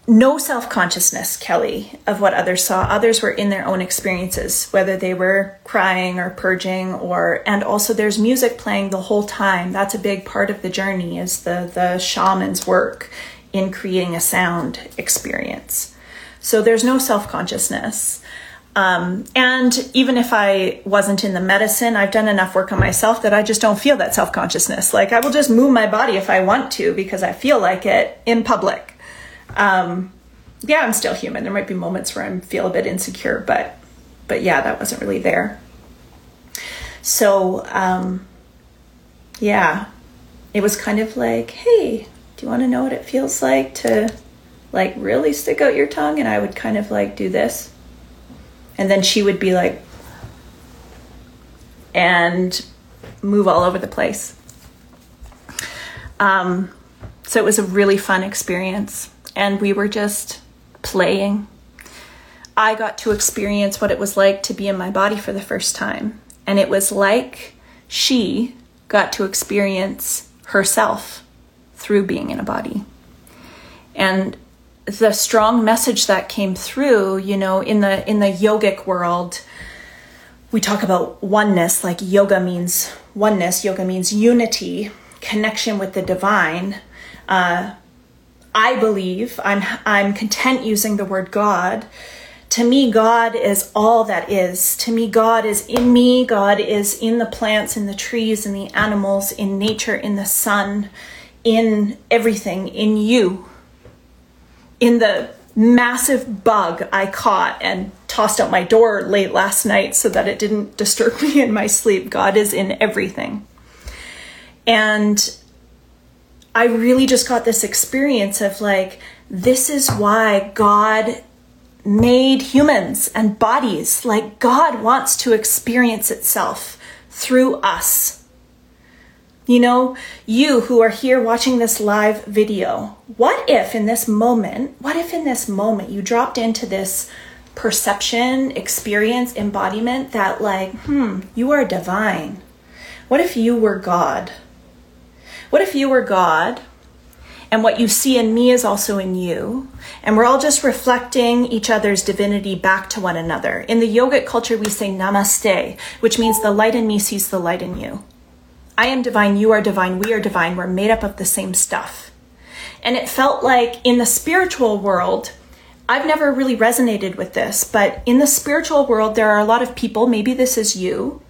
No self consciousness, Kelly, of what others saw. Others were in their own experiences, whether they were crying or purging, or and also there's music playing the whole time. That's a big part of the journey. Is the the shaman's work in creating a sound experience. So there's no self consciousness. Um, and even if I wasn't in the medicine, I've done enough work on myself that I just don't feel that self consciousness. Like I will just move my body if I want to because I feel like it in public. Um, yeah, I'm still human. There might be moments where I feel a bit insecure, but but yeah, that wasn't really there. So um, yeah, it was kind of like, hey, do you want to know what it feels like to like really stick out your tongue? And I would kind of like do this and then she would be like, and move all over the place. Um, so it was a really fun experience, and we were just playing. I got to experience what it was like to be in my body for the first time, and it was like she got to experience herself through being in a body. And the strong message that came through, you know, in the in the yogic world, we talk about oneness, like yoga means oneness, yoga means unity, connection with the divine. Uh, I believe I'm I'm content using the word God. To me, God is all that is. To me, God is in me. God is in the plants, in the trees, in the animals, in nature, in the sun, in everything, in you in the massive bug I caught and tossed out my door late last night so that it didn't disturb [laughs] me in my sleep. God is in everything. And I really just got this experience of like, this is why God made humans and bodies. Like, God wants to experience itself through us. You know, you who are here watching this live video, what if in this moment, what if in this moment you dropped into this perception, experience, embodiment that, like, hmm, you are divine? What if you were God? What if you were God and what you see in me is also in you? And we're all just reflecting each other's divinity back to one another. In the yogic culture, we say namaste, which means the light in me sees the light in you. I am divine, you are divine, we are divine, we're made up of the same stuff. And it felt like in the spiritual world, I've never really resonated with this, but in the spiritual world, there are a lot of people, maybe this is you,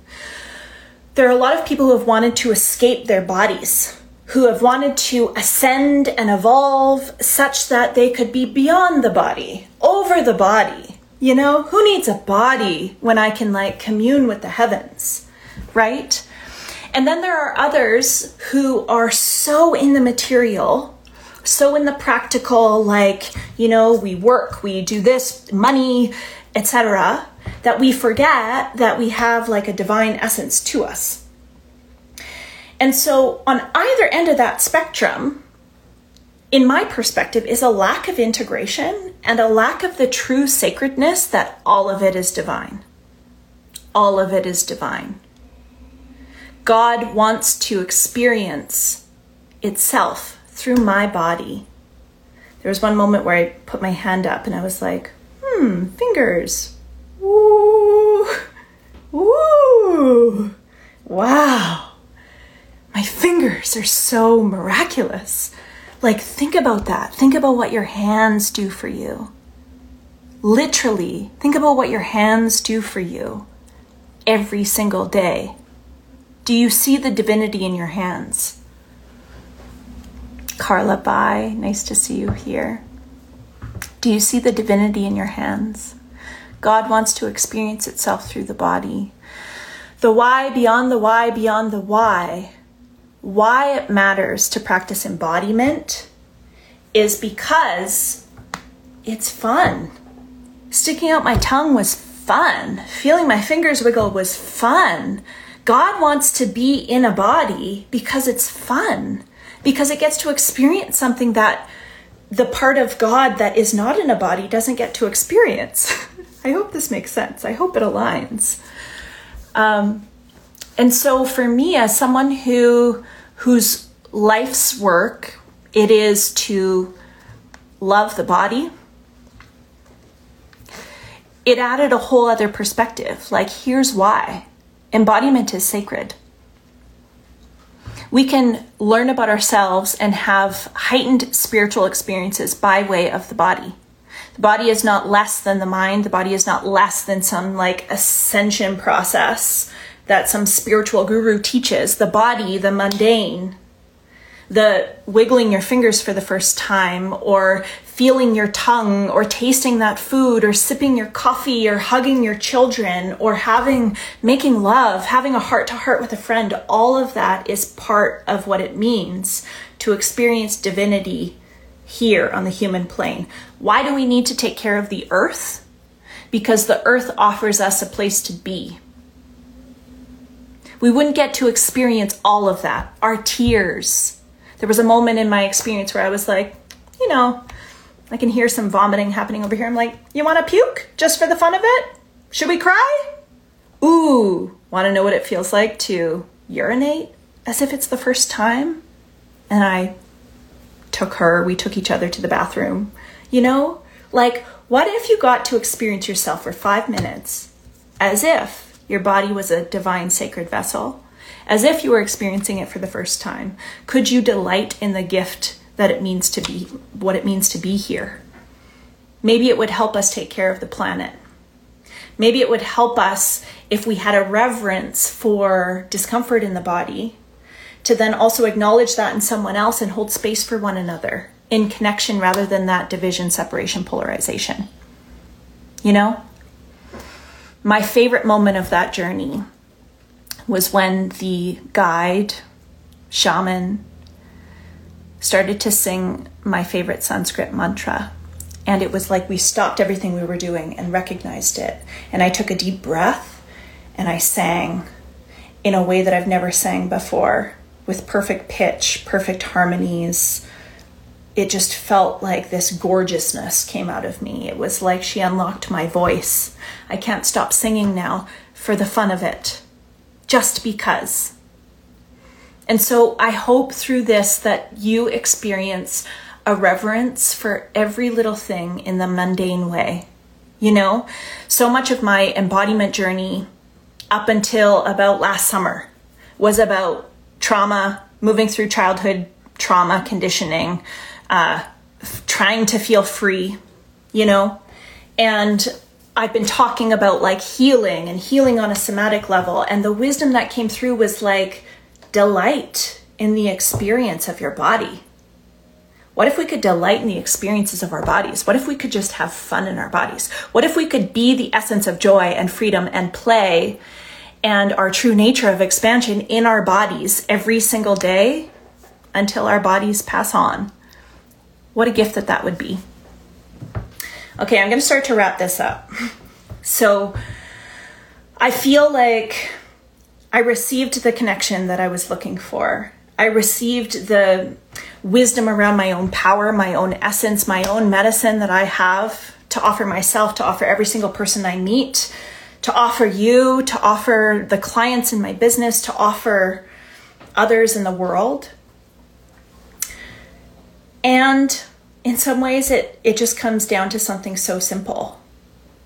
there are a lot of people who have wanted to escape their bodies, who have wanted to ascend and evolve such that they could be beyond the body, over the body. You know, who needs a body when I can like commune with the heavens, right? And then there are others who are so in the material, so in the practical, like, you know, we work, we do this, money, etc., that we forget that we have like a divine essence to us. And so, on either end of that spectrum, in my perspective, is a lack of integration and a lack of the true sacredness that all of it is divine. All of it is divine. God wants to experience itself through my body. There was one moment where I put my hand up and I was like, hmm, fingers. Ooh, ooh, wow. My fingers are so miraculous. Like, think about that. Think about what your hands do for you. Literally, think about what your hands do for you every single day. Do you see the divinity in your hands? Carla, bye. Nice to see you here. Do you see the divinity in your hands? God wants to experience itself through the body. The why beyond the why beyond the why. Why it matters to practice embodiment is because it's fun. Sticking out my tongue was fun. Feeling my fingers wiggle was fun. God wants to be in a body because it's fun, because it gets to experience something that the part of God that is not in a body doesn't get to experience. [laughs] I hope this makes sense. I hope it aligns. Um, and so for me, as someone who whose life's work it is to love the body, it added a whole other perspective. Like, here's why Embodiment is sacred. We can learn about ourselves and have heightened spiritual experiences by way of the body. The body is not less than the mind. The body is not less than some like ascension process that some spiritual guru teaches. The body, the mundane, the wiggling your fingers for the first time or feeling your tongue or tasting that food or sipping your coffee or hugging your children or having making love having a heart to heart with a friend all of that is part of what it means to experience divinity here on the human plane. Why do we need to take care of the earth? Because the earth offers us a place to be. We wouldn't get to experience all of that. Our tears there was a moment in my experience where I was like, you know, I can hear some vomiting happening over here. I'm like, you want to puke just for the fun of it? Should we cry? Ooh, want to know what it feels like to urinate as if it's the first time? And I took her, we took each other to the bathroom. You know, like, what if you got to experience yourself for five minutes as if your body was a divine sacred vessel? As if you were experiencing it for the first time. Could you delight in the gift that it means to be, what it means to be here? Maybe it would help us take care of the planet. Maybe it would help us if we had a reverence for discomfort in the body to then also acknowledge that in someone else and hold space for one another in connection rather than that division, separation, polarization. You know? My favorite moment of that journey was when the guide, shaman, started to sing my favorite Sanskrit mantra. And it was like we stopped everything we were doing and recognized it. And I took a deep breath and I sang in a way that I've never sang before with perfect pitch, perfect harmonies. It just felt like this gorgeousness came out of me. It was like she unlocked my voice. I can't stop singing now for the fun of it, just because. And so I hope through this that you experience a reverence for every little thing in the mundane way. You know, so much of my embodiment journey up until about last summer was about trauma, moving through childhood trauma conditioning, uh, trying to feel free, you know? And I've been talking about like healing and healing on a somatic level. And the wisdom that came through was like delight in the experience of your body. What if we could delight in the experiences of our bodies? What if we could just have fun in our bodies? What if we could be the essence of joy and freedom and play and our true nature of expansion in our bodies every single day until our bodies pass on? What a gift that that would be. Okay, I'm going to start to wrap this up. So, I feel like I received the connection that I was looking for. I received the wisdom around my own power, my own essence, my own medicine that I have to offer myself, to offer every single person I meet, to offer you, to offer the clients in my business, to offer others in the world. And in some ways it it just comes down to something so simple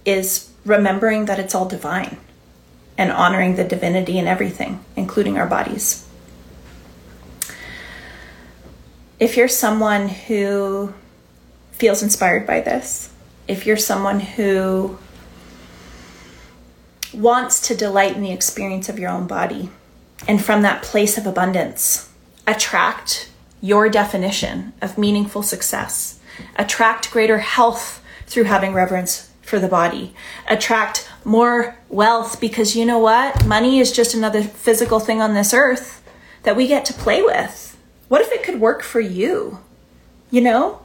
is remembering that it's all divine and honoring the divinity in everything, including our bodies. if you're someone who feels inspired by this, if you're someone who wants to delight in the experience of your own body, and from that place of abundance, attract your definition of meaningful success, attract greater health through having reverence for the body, attract more wealth because you know what? Money is just another physical thing on this earth that we get to play with what if it could work for you? You know?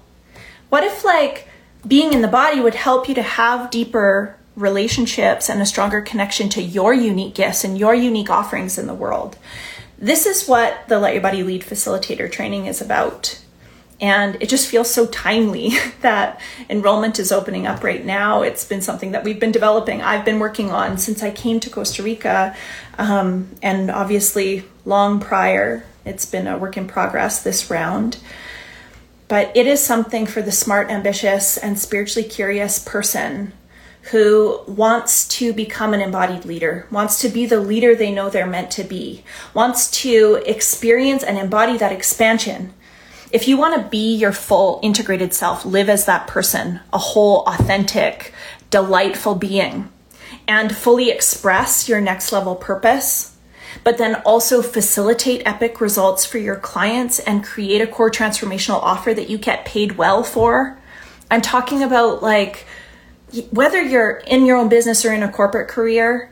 What if, like, being in the body would help you to have deeper relationships and a stronger connection to your unique gifts and your unique offerings in the world? This is what the Let Your Body Lead facilitator training is about. And it just feels so timely [laughs] that enrollment is opening up right now. It's been something that we've been developing, I've been working on since I came to Costa Rica, um, and obviously long prior it's been a work in progress this round. But it is something for the smart, ambitious, and spiritually curious person who wants to become an embodied leader, wants to be the leader they know they're meant to be, wants to experience and embody that expansion. If you want to be your full integrated self, live as that person, a whole, authentic, delightful being, and fully express your next level purpose, but then also facilitate epic results for your clients and create a core transformational offer that you get paid well for. I'm talking about like whether you're in your own business or in a corporate career,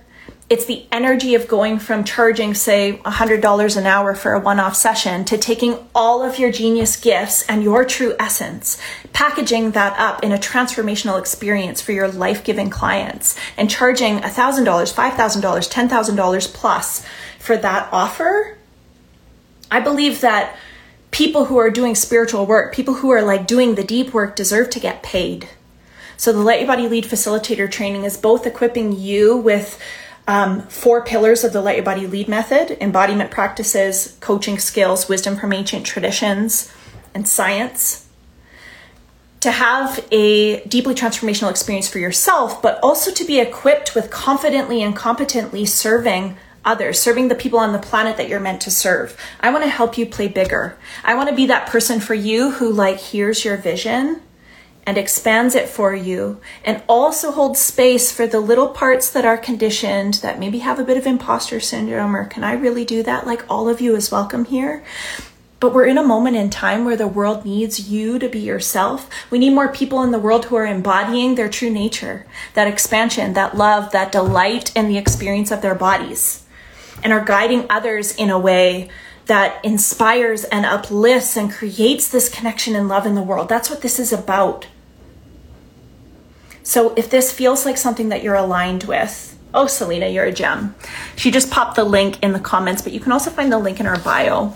it's the energy of going from charging, say, $100 an hour for a one off session to taking all of your genius gifts and your true essence, packaging that up in a transformational experience for your life giving clients, and charging $1,000, $5,000, $10,000 plus for that offer. I believe that people who are doing spiritual work, people who are like doing the deep work, deserve to get paid. So the Let Your Body Lead facilitator training is both equipping you with um, four pillars of the Let Your Body Lead method embodiment practices, coaching skills, wisdom from ancient traditions, and science. To have a deeply transformational experience for yourself, but also to be equipped with confidently and competently serving others, serving the people on the planet that you're meant to serve. I want to help you play bigger. I want to be that person for you who like hears your vision and expands it for you and also holds space for the little parts that are conditioned that maybe have a bit of imposter syndrome or can I really do that? Like all of you is welcome here. But we're in a moment in time where the world needs you to be yourself. We need more people in the world who are embodying their true nature, that expansion, that love, that delight in the experience of their bodies, and are guiding others in a way that inspires and uplifts and creates this connection and love in the world. That's what this is about. So if this feels like something that you're aligned with, oh, Selena, you're a gem. She just popped the link in the comments, but you can also find the link in our bio.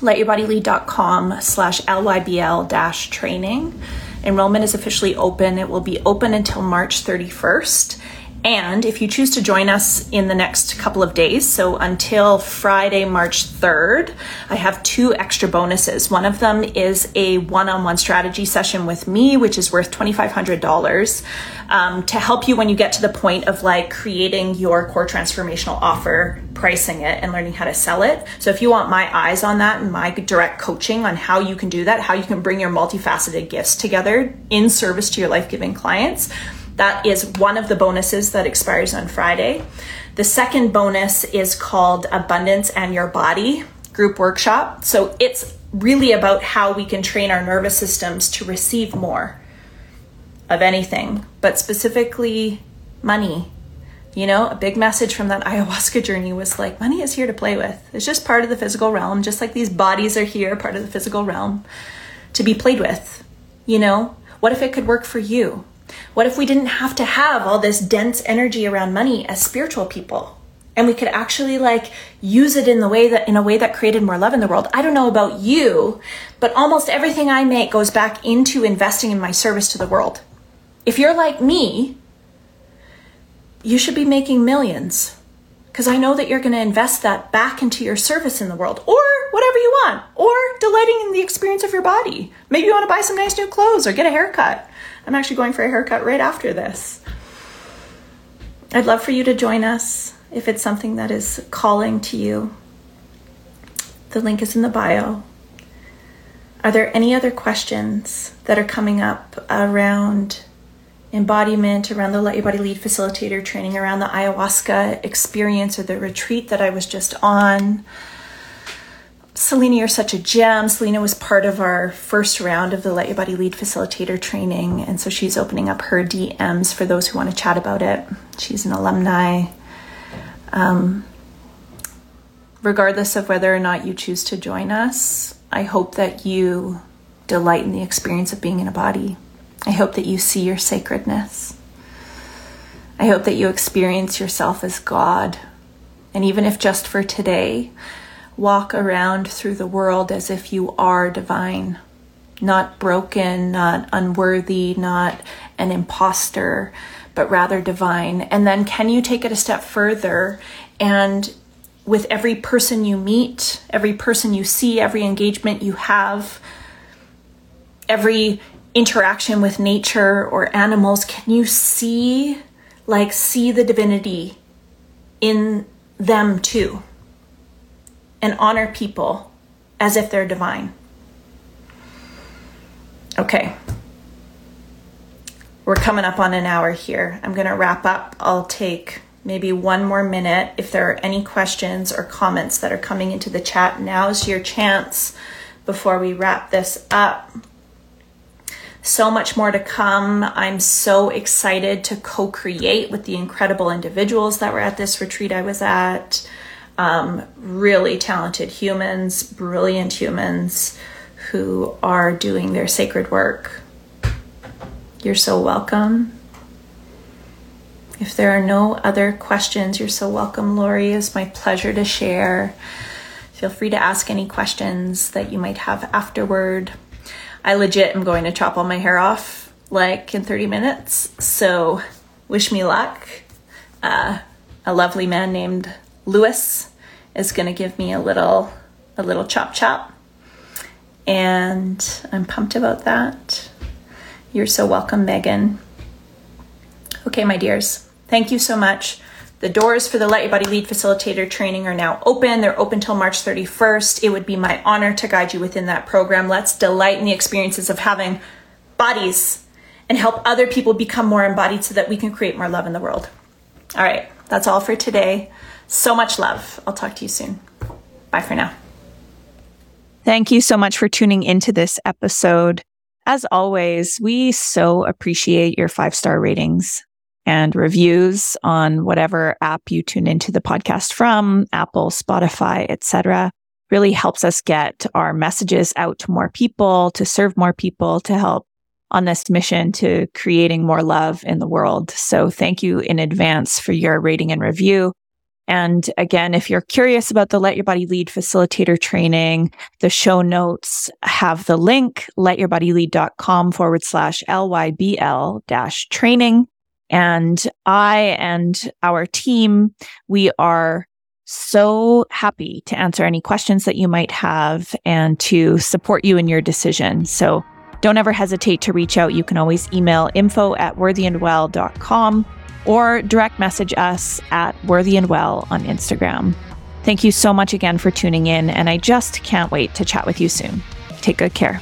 Letyourbodylead.com slash lybl dash training. Enrollment is officially open. It will be open until march 31st and if you choose to join us in the next couple of days, so until Friday, March 3rd, I have two extra bonuses. One of them is a one on one strategy session with me, which is worth $2,500 um, to help you when you get to the point of like creating your core transformational offer, pricing it, and learning how to sell it. So if you want my eyes on that and my direct coaching on how you can do that, how you can bring your multifaceted gifts together in service to your life giving clients, that is one of the bonuses that expires on Friday. The second bonus is called Abundance and Your Body group workshop. So it's really about how we can train our nervous systems to receive more of anything, but specifically money. You know, a big message from that [laughs] ayahuasca journey was like, money is here to play with. It's just part of the physical realm, just like these bodies are here, part of the physical realm, to be played with. You know, what if it could work for you? What if we didn't have to have all this dense energy around money as spiritual people? And we could actually like use it in the way that in a way that created more love in the world. I don't know about you, but almost everything I make goes back into investing in my service to the world. If you're like me, you should be making millions because I know that you're going to invest that back into your service in the world or whatever you want, or delighting in the experience of your body. Maybe you want to buy some nice new clothes or get a haircut. I'm actually going for a haircut right after this. I'd love for you to join us if it's something that is calling to you. The link is in the bio. Are there any other questions that are coming up around embodiment, around the Let Your Body Lead facilitator training, around the ayahuasca experience or the retreat that I was just on? Selena, you're such a gem. Selena was part of our first round of the Let Your Body Lead facilitator training, and so she's opening up her DMs for those who want to chat about it. She's an alumni. Um, regardless of whether or not you choose to join us, I hope that you delight in the experience of being in a body. I hope that you see your sacredness. I hope that you experience yourself as God. And even if just for today, walk around through the world as if you are divine, not broken, not unworthy, not an imposter, but rather divine. And then can you take it a step further and with every person you meet, every person you see, every engagement you have, every interaction with nature or animals, can you see like see the divinity in them too? And honor people as if they're divine. Okay. We're coming up on an hour here. I'm going to wrap up. I'll take maybe one more minute. If there are any questions or comments that are coming into the chat, now's your chance before we wrap this up. So much more to come. I'm so excited to co create with the incredible individuals that were at this retreat I was at um, really talented humans, brilliant humans who are doing their sacred work. You're so welcome. If there are no other questions, you're so welcome, Lori. It's my pleasure to share. Feel free to ask any questions that you might have afterward. I legit am going to chop all my hair off like in 30 minutes, so wish me luck. Uh, a lovely man named Lewis is going to give me a little a little chop chop. And I'm pumped about that. You're so welcome, Megan. Okay, my dears, thank you so much. The doors for the Let Your Body Lead Facilitator training are now open. They're open till March 31st. It would be my honor to guide you within that program. Let's delight in the experiences of having bodies and help other people become more embodied so that we can create more love in the world. All right, that's all for today. So much love. I'll talk to you soon. Bye for now. Thank you so much for tuning into this episode. As always, we so appreciate your five star ratings and reviews on whatever app you tune into the podcast from, Apple, Spotify, etc. Really helps us get our messages out to more people, to serve more people, to help on this mission to creating more love in the world. So thank you in advance for your rating and review. And again, if you're curious about the Let Your Body Lead facilitator training, the show notes have the link, letyourbodylead.com forward slash LYBL dash training. And I and our team, we are so happy to answer any questions that you might have and to support you in your decision. So don't ever hesitate to reach out. You can always email info at worthyandwell.com or direct message us at Worthy and Well on Instagram. Thank you so much again for tuning in, and I just can't wait to chat with you soon. Take good care.